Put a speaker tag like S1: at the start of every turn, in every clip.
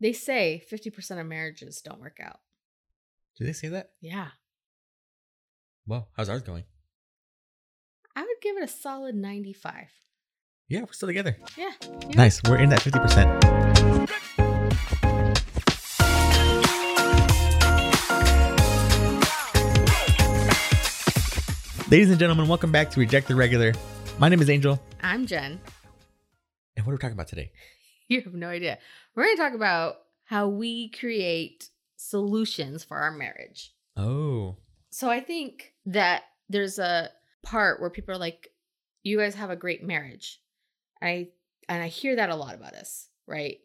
S1: They say 50% of marriages don't work out.
S2: Do they say that?
S1: Yeah.
S2: Well, how's ours going?
S1: I would give it a solid 95.
S2: Yeah, we're still together.
S1: Yeah. yeah.
S2: Nice. We're in that 50%. Ladies and gentlemen, welcome back to Reject the Regular. My name is Angel.
S1: I'm Jen.
S2: And what are we talking about today?
S1: You have no idea. We're going to talk about how we create solutions for our marriage.
S2: Oh,
S1: So I think that there's a part where people are like, "You guys have a great marriage." I and I hear that a lot about us, right?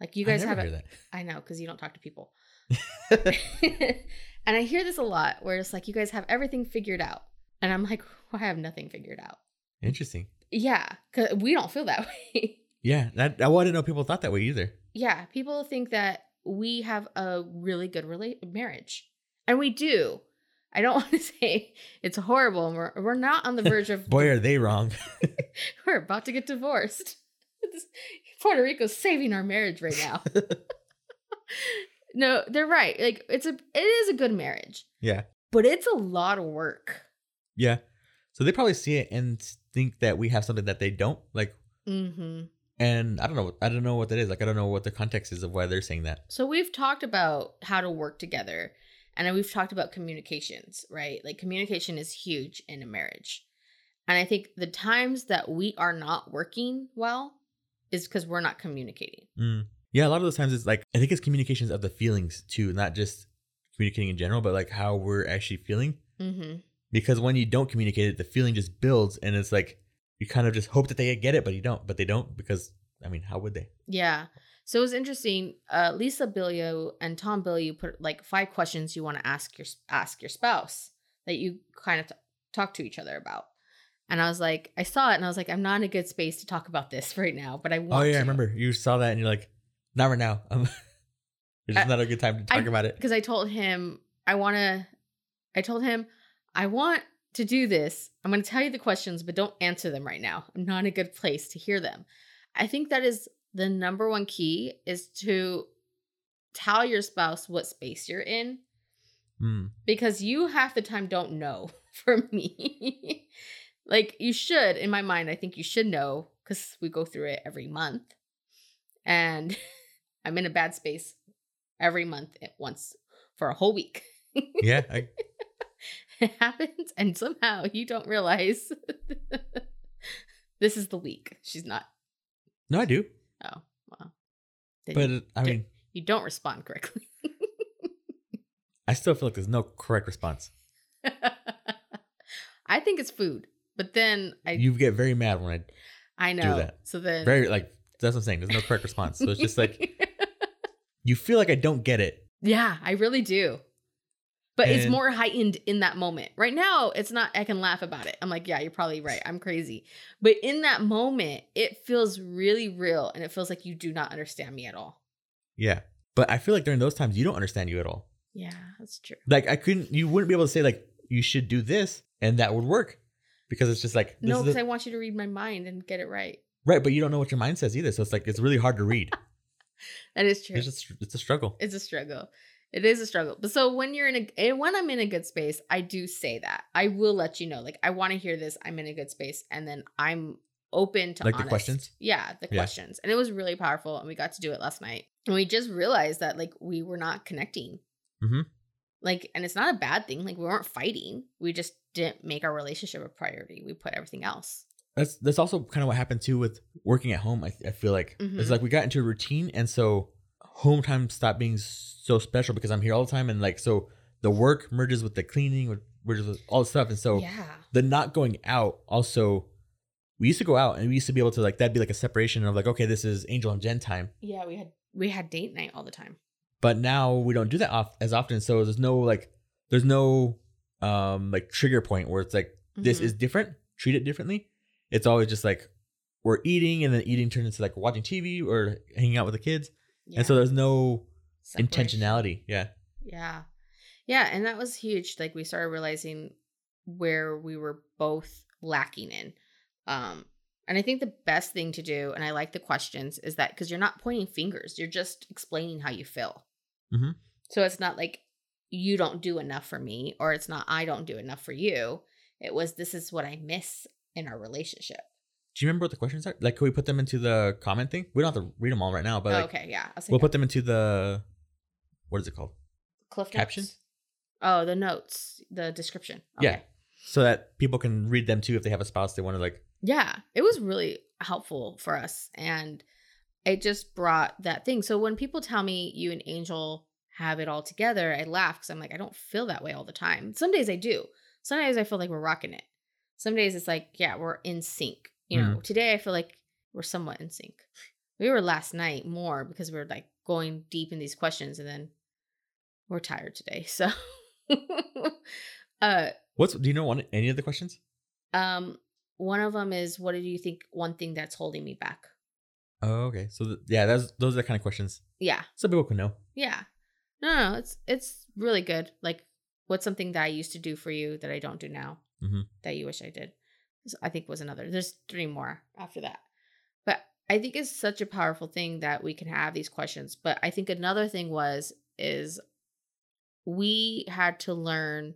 S1: Like you guys have
S2: never
S1: a,
S2: hear
S1: I know because you don't talk to people. and I hear this a lot where it's like you guys have everything figured out, and I'm like, well, I have nothing figured out.
S2: Interesting.
S1: Yeah, because we don't feel that way.
S2: Yeah, that, I didn't know people thought that way either.
S1: yeah, people think that we have a really good rela- marriage, and we do. I don't want to say it's horrible. We're we're not on the verge of
S2: Boy, are they wrong.
S1: we're about to get divorced. Puerto Rico's saving our marriage right now. no, they're right. Like it's a it is a good marriage,
S2: yeah.
S1: but it's a lot of work.
S2: Yeah. So they probably see it and think that we have something that they don't. Like,
S1: hmm
S2: and I don't know. I don't know what that is. Like, I don't know what the context is of why they're saying that.
S1: So we've talked about how to work together, and we've talked about communications, right? Like communication is huge in a marriage, and I think the times that we are not working well is because we're not communicating.
S2: Mm. Yeah, a lot of those times it's like I think it's communications of the feelings too, not just communicating in general, but like how we're actually feeling.
S1: Mm-hmm.
S2: Because when you don't communicate it, the feeling just builds, and it's like you kind of just hope that they get it, but you don't. But they don't because I mean, how would they?
S1: Yeah. So it was interesting. Uh, Lisa Bilyeu and Tom Bilyeu put like five questions you want to ask your ask your spouse that you kind of t- talk to each other about. And I was like, I saw it, and I was like, I'm not in a good space to talk about this right now, but I want.
S2: Oh yeah,
S1: to.
S2: I remember you saw that, and you're like, not right now. Um, it's just not a good time to talk
S1: I-
S2: about it.
S1: because I told him I want to. I told him I want to do this. I'm going to tell you the questions, but don't answer them right now. I'm not in a good place to hear them. I think that is the number one key is to tell your spouse what space you're in
S2: Mm.
S1: because you half the time don't know for me. like you should, in my mind, I think you should know because we go through it every month. And I'm in a bad space every month at once for a whole week.
S2: Yeah, I,
S1: happens, and somehow you don't realize this is the week. She's not.
S2: no, I do.
S1: Oh, well. Then
S2: But
S1: you,
S2: uh, I mean,
S1: you don't respond correctly.
S2: I still feel like there's no correct response.
S1: I think it's food, but then I
S2: You get very mad when
S1: I I know.
S2: that.
S1: So then
S2: very like that's what I'm saying. There's no correct response, so it's just like you feel like I don't get it.
S1: yeah, I really do. But it's more heightened in that moment. Right now, it's not, I can laugh about it. I'm like, yeah, you're probably right. I'm crazy. But in that moment, it feels really real and it feels like you do not understand me at all.
S2: Yeah, but I feel like during those times you don't understand you at all.
S1: Yeah, that's true.
S2: Like I couldn't, you wouldn't be able to say like you should do this and that would work because it's just like this
S1: No,
S2: is
S1: because I want you to read my mind and get it right.
S2: right, but you don't know what your mind says either. So it's like it's really hard to read.
S1: That is true.
S2: it's just it's a struggle.
S1: it's a struggle. It is a struggle. But so when you're in a eh, when I'm in a good space, I do say that. I will let you know. Like I want to hear this. I'm in a good space, and then I'm open to
S2: Like the questions?
S1: Yeah, the
S2: Yeah.
S1: questions, and it was really powerful. And we got to do it last night, and we just realized that like we were not connecting.
S2: Mm-hmm.
S1: Like, and it's not a bad thing. Like we weren't fighting. We just didn't make our relationship a priority. We put everything else.
S2: That's that's also kind of what happened too with working at home. I, I feel like
S1: Mhm.
S2: it's like we got into a routine, and so home time stopped being so special because I'm here all the time, and like so the work merges with the cleaning, merges with all the stuff, and so
S1: yeah.
S2: the not going out also. We used to go out, and we used to be able to like that'd be like a separation of like okay, this is Angel and Jen time,
S1: Yeah, we had we had date night all the time.
S2: but now we don't do that off, as often. So there's no like there's no um like trigger point where it's like this
S1: Mhm.
S2: is different, treat it differently. It's always just like we're eating and then eating turns into like watching TV or hanging out with the kids.
S1: Yeah.
S2: And so there's no
S1: Separation.
S2: intentionality. Yeah.
S1: Yeah. Yeah. And that was huge. Like we started realizing where we were both lacking in. Um, And I think the best thing to do, and I like the questions, is that because you're not pointing fingers, you're just explaining how you feel.
S2: Mhm.
S1: So it's not like you don't do enough for me, or it's not I don't do enough for you. It was this is what I miss in our relationship.
S2: Do you remember what the questions are? Like, can we put them into the comment thing? We don't have to read them all right now, but oh, like,
S1: Oh, okay, yeah.
S2: We'll put them into the what is it called?
S1: Cliff
S2: caption?
S1: notes? Oh, the notes, the description.
S2: Yeah. So that people can read them too if they have a spouse they want to like.
S1: Yeah, it was really helpful for us. And it just brought that thing. So when people tell me you and Angel have it all together, I laugh because I'm like, I don't feel that way all the time. Some days I do. Some days I feel like we're rocking it. Some days it's like, yeah, we're in sync. You know, today I feel like we're somewhat in sync. We were last night more because we were like going deep in these questions and then we're tired today. So uh
S2: What's do you know one any of the questions?
S1: um one of them is what do you think one thing that's holding me back?
S2: Oh, okay. So th- yeah, that's those are the kind of questions
S1: Yeah.
S2: some people can know.
S1: Yeah. No, no, no, it's it's really good. Like what's something that I used to do for you that I don't do now
S2: Mhm.
S1: that you wish I did? I think was another. There's three more after that. But I think it's such a powerful thing that we can have these questions. But I think another thing was is we had to learn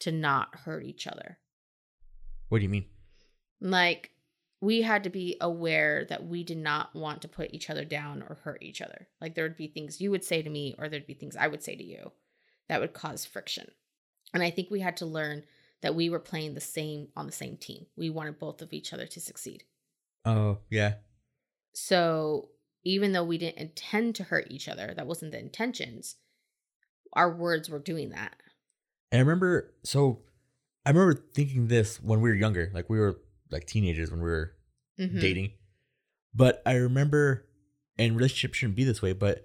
S1: to not hurt each other.
S2: What do you mean?
S1: Like we had to be aware that we did not want to put each other down or hurt each other. Like there would be things you would say to me or there'd be things I would say to you that would cause friction. And I think we had to learn that we were playing the same on the same team. We wanted both of each other to succeed.
S2: Oh yeah.
S1: So even though we didn't intend to hurt each other, that wasn't the intentions, our words were doing that.
S2: And I remember so I remember thinking this when we were younger, like we were like teenagers when we were
S1: Mhm.
S2: dating. But I remember and relationships shouldn't be this way, but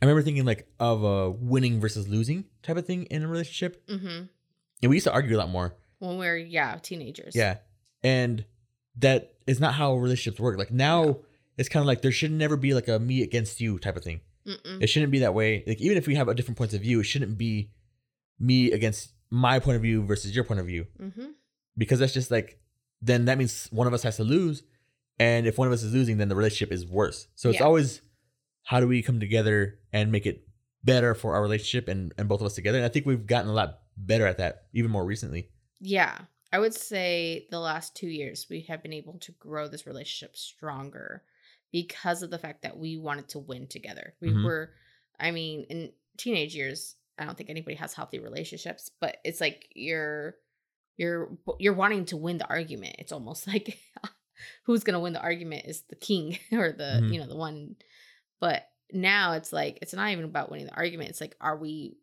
S2: I remember thinking like of a winning versus losing type of thing in a relationship.
S1: Mhm.
S2: And we used to argue a lot more.
S1: When we were yeah, teenagers.
S2: Yeah. And that is not how relationships work. Like now
S1: No.
S2: it's kind of like there should never be like a me against you type of thing.
S1: Mm-mm.
S2: It shouldn't be that way. Like even if we have a different points of view, it shouldn't be me against my point of view versus your point of view.
S1: Mhm.
S2: Because that's just like then that means one of us has to lose. And if one of us is losing, then the relationship is worse. So it's
S1: Yeah.
S2: always how do we come together and make it better for our relationship and, and both of us together. And I think we've gotten a lot better at that, even more recently.
S1: Yeah. I would say the last two years we have been able to grow this relationship stronger because of the fact that we wanted to win together. We
S2: Mhm.
S1: were, I mean, in teenage years, I don't think anybody has healthy relationships, but it's like you're you're you're wanting to win the argument. It's almost like who's gonna win the argument is the king or the
S2: Mhm.
S1: you know the one. But now it's like it's not even about winning the argument. It's like are we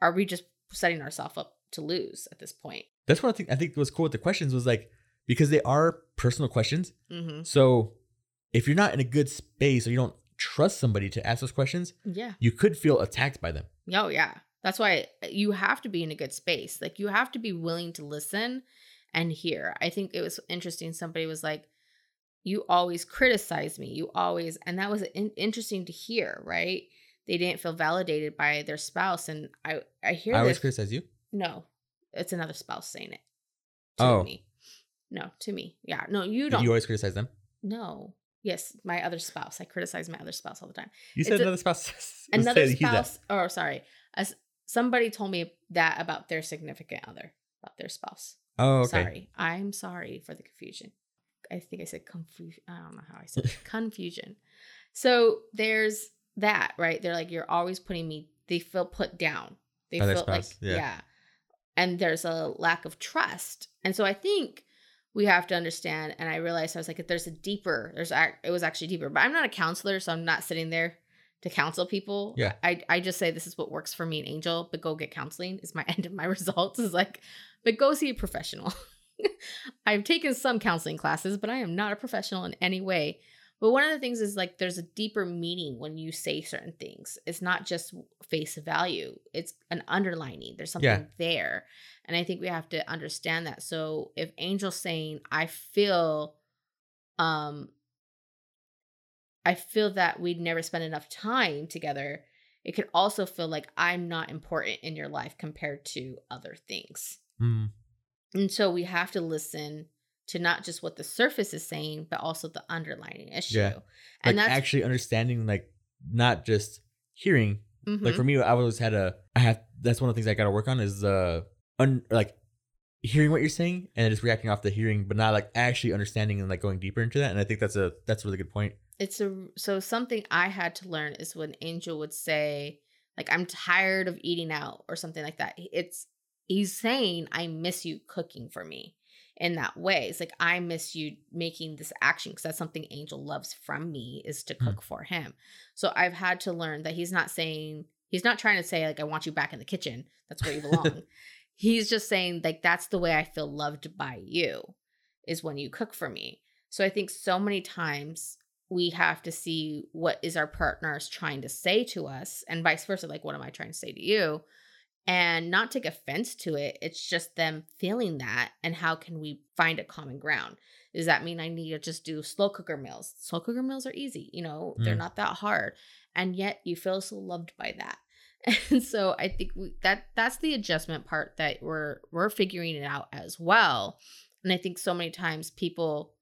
S1: are we just setting ourselves up to lose at this point?
S2: That's what I think I think was cool with the questions was like because they are personal questions.
S1: Mm-hmm.
S2: So if you're not in a good space or you don't trust somebody to ask those questions,
S1: Yeah.
S2: you could feel attacked by them.
S1: Oh, yeah. That's why you have to be in a good space. Like you have to be willing to listen and hear. I think it was interesting. Somebody was like, "You always criticize me. You always," and that was in- interesting to hear. Right? They didn't feel validated by their spouse, and I I hear
S2: I always criticize you.
S1: no, it's another spouse saying it. To
S2: Oh.
S1: me. No, to me. Yeah. No, you don't.
S2: you always criticize them?
S1: no. Yes, my other spouse. I criticize my other spouse all the time
S2: You said
S1: a-
S2: another spouse.
S1: another
S2: said he that.
S1: spouse or sorry as somebody told me that about their significant other about their spouse
S2: Oh, okay.
S1: sorry i'm sorry for the confusion i think i said confusion i don't know how i said confusion so there's that right? They're like you're always putting me they feel put down. They feel like
S2: yeah.
S1: yeah. And there's a lack of trust. And so i think we have to understand and i realized i was like if there's a deeper there's it was actually deeper but i'm not a counselor so i'm not sitting there to counsel people.
S2: Yeah.
S1: i i just say this is what works for me and angel but go get counseling is my end of my results. Is like but go see a professional. I've taken some counseling classes but i am not a professional in any way but one of the things is like there's a deeper meaning when you say certain things it's not just face value it's an underlining there's something
S2: Yeah.
S1: there and I think we have to understand that. So if Angel's saying, I feel um I feel that we'd never spend enough time together, it could also feel like I'm not important in your life compared to other things.
S2: Mm,
S1: And so we have to listen to not just what the surface is saying, but also the underlying issue.
S2: Yeah.
S1: And
S2: like
S1: that's
S2: actually understanding like not just hearing like
S1: mhm.
S2: for me i always had a i have that's one of the things i gotta work on is uh un, like hearing what you're saying and just reacting off the hearing but not like actually understanding and like going deeper into that and i think that's a that's a really good point
S1: it's a so something I had to learn is when Angel would say like I'm tired of eating out or something like that. It's he's saying I miss you cooking for me in that way. It's like I miss you making this action because that's something Angel loves from me is to
S2: Hmm.
S1: cook for him. So I've had to learn that he's not saying he's not trying to say like I want you back in the kitchen. That's where you belong. he's just saying like that's the way I feel loved by you is when you cook for me. So I think so many times we have to see what is our partners trying to say to us and vice versa like what am I trying to say to you and not take offense to it. It's just them feeling that and how can we find a common ground? Does that mean I need to just do slow cooker meals? Slow cooker meals are easy, you know, they're
S2: Mm.
S1: not that hard. And yet you feel so loved by that. And so I think we, that that's the adjustment part that we're we're figuring it out as well. And I think so many times people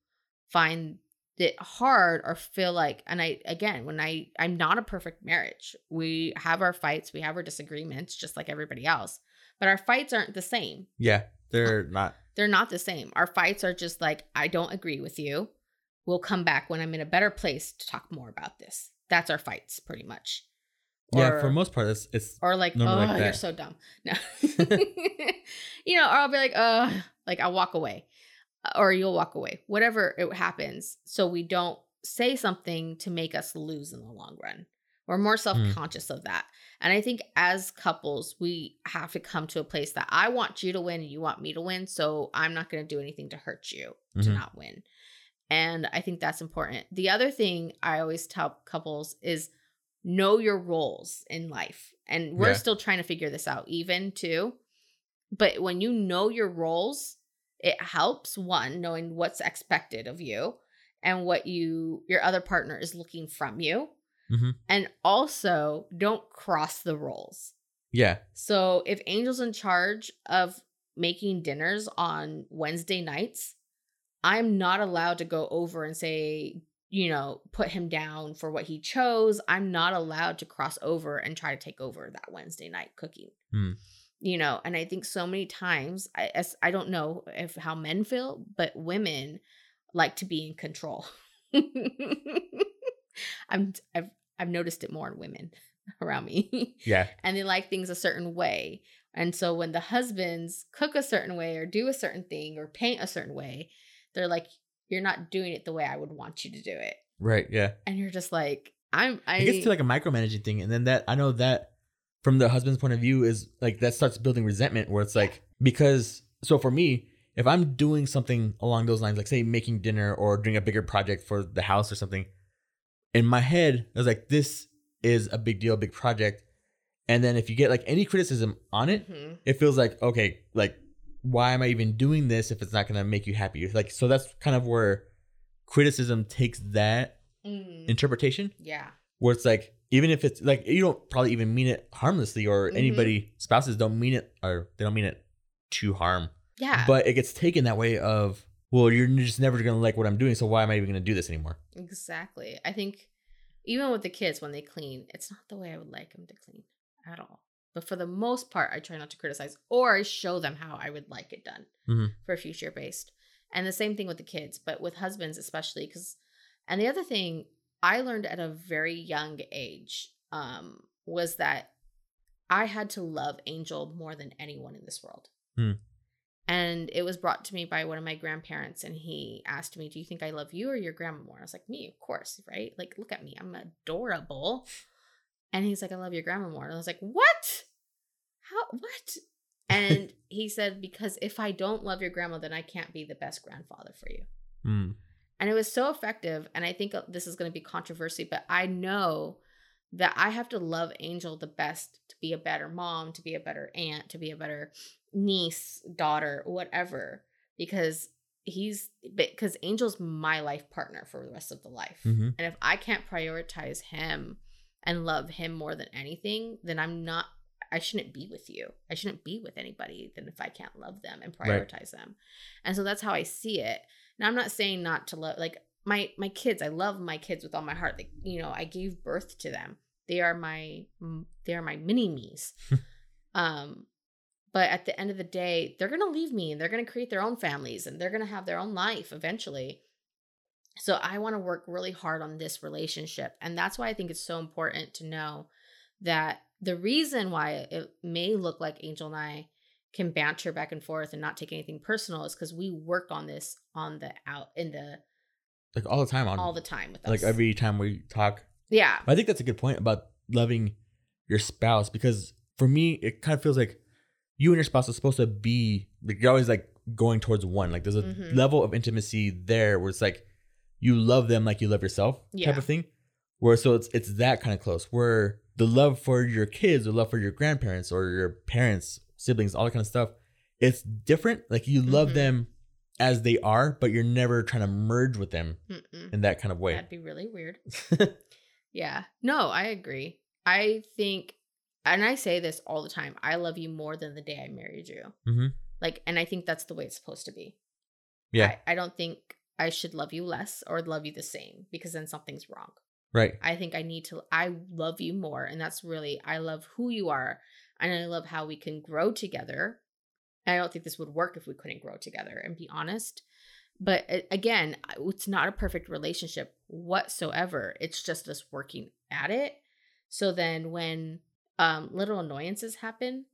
S1: find it hard or feel like and I again when I I'm not a perfect marriage. We have our fights, we have our disagreements just like everybody else. But our fights aren't the same.
S2: yeah they're not
S1: They're not the same. Our fights are just like I don't agree with you. We'll come back when I'm in a better place to talk more about this. That's our fights pretty much.
S2: yeah for most part it's it's
S1: or like, oh,
S2: like
S1: you're so dumb. No, you know, or I'll be like, uh, like I'll walk away, or you'll walk away, whatever it happens. So we don't say something to make us lose in the long run. We're more self conscious of that. And I think as couples, we have to come to a place that I want you to win and you want me to win. So I'm not going to do anything to hurt you to
S2: Mhm.
S1: not win. And I think that's important. The other thing I always tell couples is know your roles in life. And we're
S2: Yeah.
S1: still trying to figure this out, even too. But when you know your roles, it helps one knowing what's expected of you and what you your other partner is looking from you.
S2: Mhm.
S1: And also don't cross the roles.
S2: yeah
S1: So if Angel's in charge of making dinners on Wednesday nights, I'm not allowed to go over and say, you know, put him down for what he chose. I'm not allowed to cross over and try to take over that Wednesday night cooking.
S2: Hmm.
S1: You know, and I think so many times, I as, I don't know if how men feel, but women like to be in control. I'm I've I've noticed it more in women around me
S2: yeah
S1: and they like things a certain way. And so when the husbands cook a certain way or do a certain thing or paint a certain way, they're like, You're not doing it the way I would want you to do it.
S2: right yeah
S1: And you're just like, I'm I
S2: it gets to like a micromanaging thing and then that i know that from the husband's point of view is like that starts building resentment where it's like because so for me if i'm doing something along those lines like say making dinner or doing a bigger project for the house or something in my head i was like this is a big deal a big project and then if you get like any criticism on it
S1: Mhm.
S2: it feels like okay like why am i even doing this if it's not going to make you happy like so that's kind of where criticism takes that
S1: Mm.
S2: interpretation
S1: yeah.
S2: where it's like even if it's like you don't probably even mean it harmlessly or
S1: Mhm.
S2: anybody spouses don't mean it or they don't mean it to harm
S1: Yeah.
S2: but it gets taken that way of well you're just never gonna like what i'm doing so why am i even gonna do this anymore
S1: exactly. I think even with the kids when they clean, it's not the way I would like them to clean at all. But for the most part, I try not to criticize or I show them how I would like it done
S2: Mhm.
S1: for future based. And the same thing with the kids, but with husbands especially because and the other thing I learned at a very young age um was that I had to love Angel more than anyone in this world.
S2: Hmm.
S1: And it was brought to me by one of my grandparents, and he asked me, Do you think I love you or your grandma more? I was like, Me, of course, right? Like, look at me, I'm adorable. And he's like, I love your grandma more. And I was like, What? How? What? And he said, Because if I don't love your grandma, then I can't be the best grandfather for you.
S2: Mm.
S1: And it was so effective. And I think uh, this is going to be controversy, but I know that I have to love Angel the best to be a better mom, to be a better aunt, to be a better niece, daughter, whatever, because he's because Angel's my life partner for the rest of the life.
S2: Mhm.
S1: And if I can't prioritize him and love him more than anything, then I'm not I shouldn't be with you. I shouldn't be with anybody then if I can't love them and
S2: Right.
S1: prioritize them. And so that's how I see it. Now I'm not saying not to love like my my kids. I love my kids with all my heart. Like you know, I gave birth to them. They are my they are my mini me's. um, but at the end of the day, they're gonna leave me and they're gonna create their own families and they're gonna have their own life eventually. So I want to work really hard on this relationship. And that's why I think it's so important to know that the reason why it may look like Angel and I can banter back and forth and not take anything personal is because we work on this on the out in the
S2: Like all the time on
S1: all the time with us.
S2: like every time we talk.
S1: yeah.
S2: I think that's a good point about loving your spouse because for me it kind of feels like you and your spouse are supposed to be like you're always like going towards one. Like there's a
S1: Mhm.
S2: level of intimacy there where it's like you love them like you love yourself
S1: Yeah.
S2: type of thing. Where so it's it's that kind of close. Where the love for your kids or love for your grandparents or your parents, siblings, all that kind of stuff, it's different. Like you love
S1: Mhm.
S2: them as they are, but you're never trying to merge with them
S1: Mm-mm.
S2: in that kind of way.
S1: That'd be really weird. Yeah. No, I agree. I think, and I say this all the time I love you more than the day I married you.
S2: Mhm.
S1: Like, and I think that's the way it's supposed to be.
S2: yeah.
S1: I, I don't think I should love you less or love you the same because then something's wrong.
S2: right.
S1: I think I need to, I love you more. And that's really, I love who you are. And I love how we can grow together. I don't think this would work if we couldn't grow together and be honest. But again, it's not a perfect relationship whatsoever. It's just us working at it. So then when um, little annoyances happen,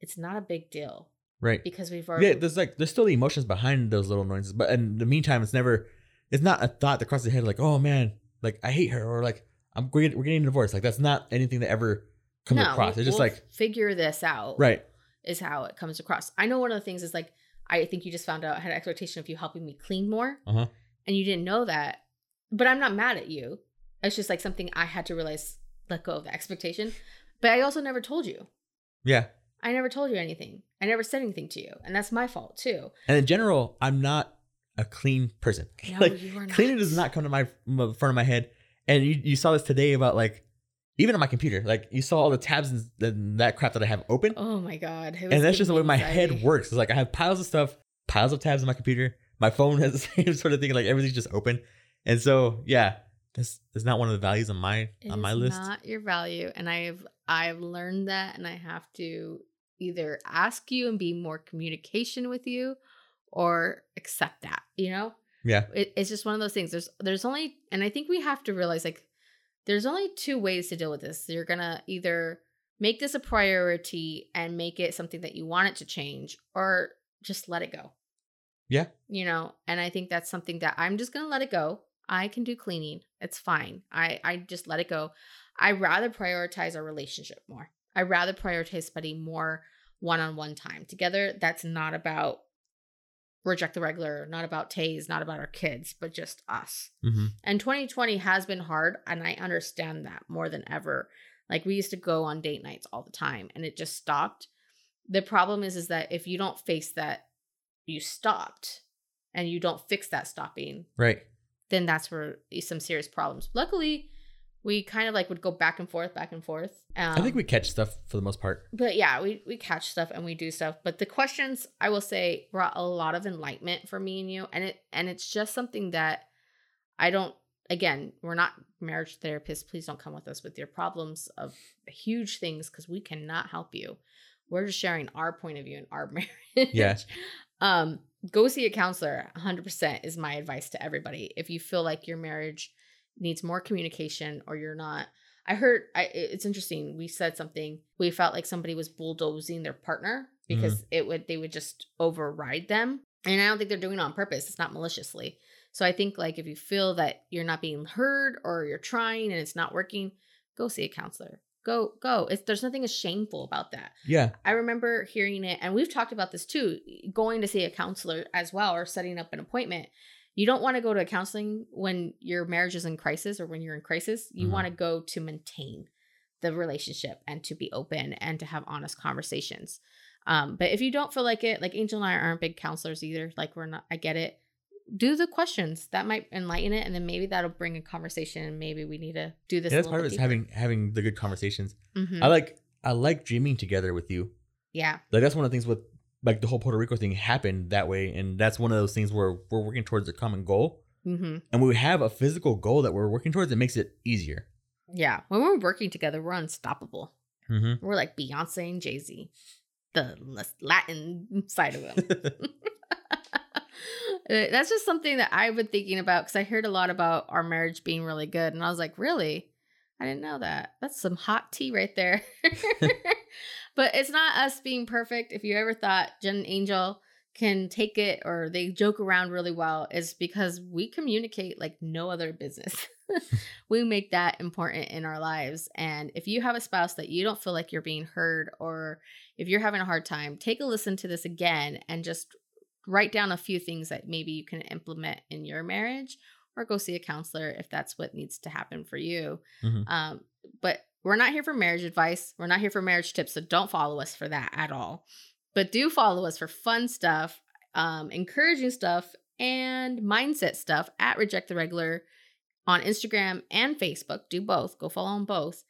S1: it's not a big deal
S2: Right.
S1: because we've already.
S2: Yeah, there's like there's still the emotions behind those little annoyances. but in the meantime, it's never, it's not a thought that crosses the head like, oh man, like I hate her or like I'm we're getting, we're getting a divorce. Like that's not anything that ever comes
S1: no,
S2: across.
S1: we'll-
S2: It's just
S1: we'll
S2: like
S1: figure this out.
S2: right,
S1: is how it comes across. I know one of the things is like I think you just found out I had an expectation of you helping me clean more,
S2: Uh-huh.
S1: and you didn't know that. But I'm not mad at you. It's just like something I had to realize, let go of the expectation. But I also never told you.
S2: yeah.
S1: I never told you anything. I never said anything to you, and that's my fault too.
S2: And in general, I'm not a clean person.
S1: No,
S2: like
S1: you are not.
S2: cleaning does not come to my front of my head. And you, you saw this today about like even on my computer, like you saw all the tabs and, and that crap that I have open.
S1: Oh my god!
S2: and that's just the way my head works. It's like I have piles of stuff, piles of tabs on my computer. My phone has the same sort of thing. Like everything's just open. And so yeah, that's that's not one of the values on my
S1: It
S2: on my
S1: is
S2: list.
S1: Not your value, and I've I've learned that, and I have to either ask you and be more communication with you, or accept that. You know,
S2: yeah.
S1: it, it's just one of those things. There's there's only, and I think we have to realize like there's only two ways to deal with this. You're gonna either make this a priority and make it something that you want it to change, or just let it go.
S2: Yeah.
S1: You know, and I think that's something that I'm just gonna let it go. I can do cleaning. It's fine. I I just let it go. I rather prioritize our relationship more. I rather prioritize spending more one-on-one time together. That's not about reject the regular, not about Tays, not about our kids, but just us.
S2: hmm
S1: And 2020 has been hard, and I understand that more than ever. Like we used to go on date nights all the time, and it just stopped. The problem is, is that if you don't face that, you stopped, and you don't fix that stopping,
S2: Right.
S1: then that's where some serious problems. Luckily, we kind of like would go back and forth, back and forth. Um,
S2: I think we catch stuff for the most part.
S1: but yeah, we we catch stuff and we do stuff. But the questions I will say brought a lot of enlightenment for me and you, and it and it's just something that I don't. Again, we're not marriage therapists. Please don't come with us with your problems of huge things because we cannot help you. We're just sharing our point of view and our marriage.
S2: Yeah.
S1: Um, go see a counselor. 100% is my advice to everybody. If you feel like your marriage needs more communication or you're not I heard I it's interesting. We said something. We felt like somebody was bulldozing their partner because mm-hmm. it would they would just override them. And I don't think they're doing it on purpose. It's not maliciously. So I think like if you feel that you're not being heard or you're trying and it's not working, go see a counselor. Go go. It's there's nothing shameful about that.
S2: Yeah.
S1: I remember hearing it, and we've talked about this too going to see a counselor as well or setting up an appointment. You don't want to go to a counseling when your marriage is in crisis or when you're in crisis. You
S2: Mhm.
S1: want to go to maintain the relationship and to be open and to have honest conversations. Um, but if you don't feel like it, like Angel and I aren't big counselors either. Like we're not, I get it. Do the questions that might enlighten it, and then maybe that'll bring a conversation. And maybe we need to do this.
S2: Yeah, that's part of it is having having the good conversations.
S1: Mhm.
S2: I like I like dreaming together with you.
S1: Yeah.
S2: Like that's one of the things with like the whole Puerto Rico thing happened that way, and that's one of those things where we're working towards a common goal,
S1: Mm-hmm.
S2: and we have a physical goal that we're working towards, it makes it easier.
S1: Yeah. When we're working together, we're unstoppable.
S2: Mm-hmm.
S1: We're like Beyonce and Jay Z, the Latin side of them. Uh, That's just something that I've been thinking about because I heard a lot about our marriage being really good. And I was like, really? I didn't know that. That's some hot tea right there. but it's not us being perfect. If you ever thought Jen and Angel can take it or they joke around really well, it's because we communicate like no other business. we make that important in our lives. And if you have a spouse that you don't feel like you're being heard or if you're having a hard time, take a listen to this again and just write down a few things that maybe you can implement in your marriage or go see a counselor if that's what needs to happen for you.
S2: Mhm.
S1: Um, but we're not here for marriage advice. We're not here for marriage tips. So don't follow us for that at all. But do follow us for fun stuff, um, encouraging stuff, and mindset stuff at Reject the Regular on Instagram and Facebook. Do both. Go follow them both.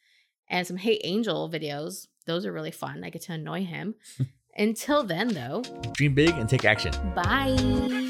S1: And some Hate Angel videos. Those are really fun. I get to annoy him. Until then, though,
S2: Dream big and take action.
S1: bye.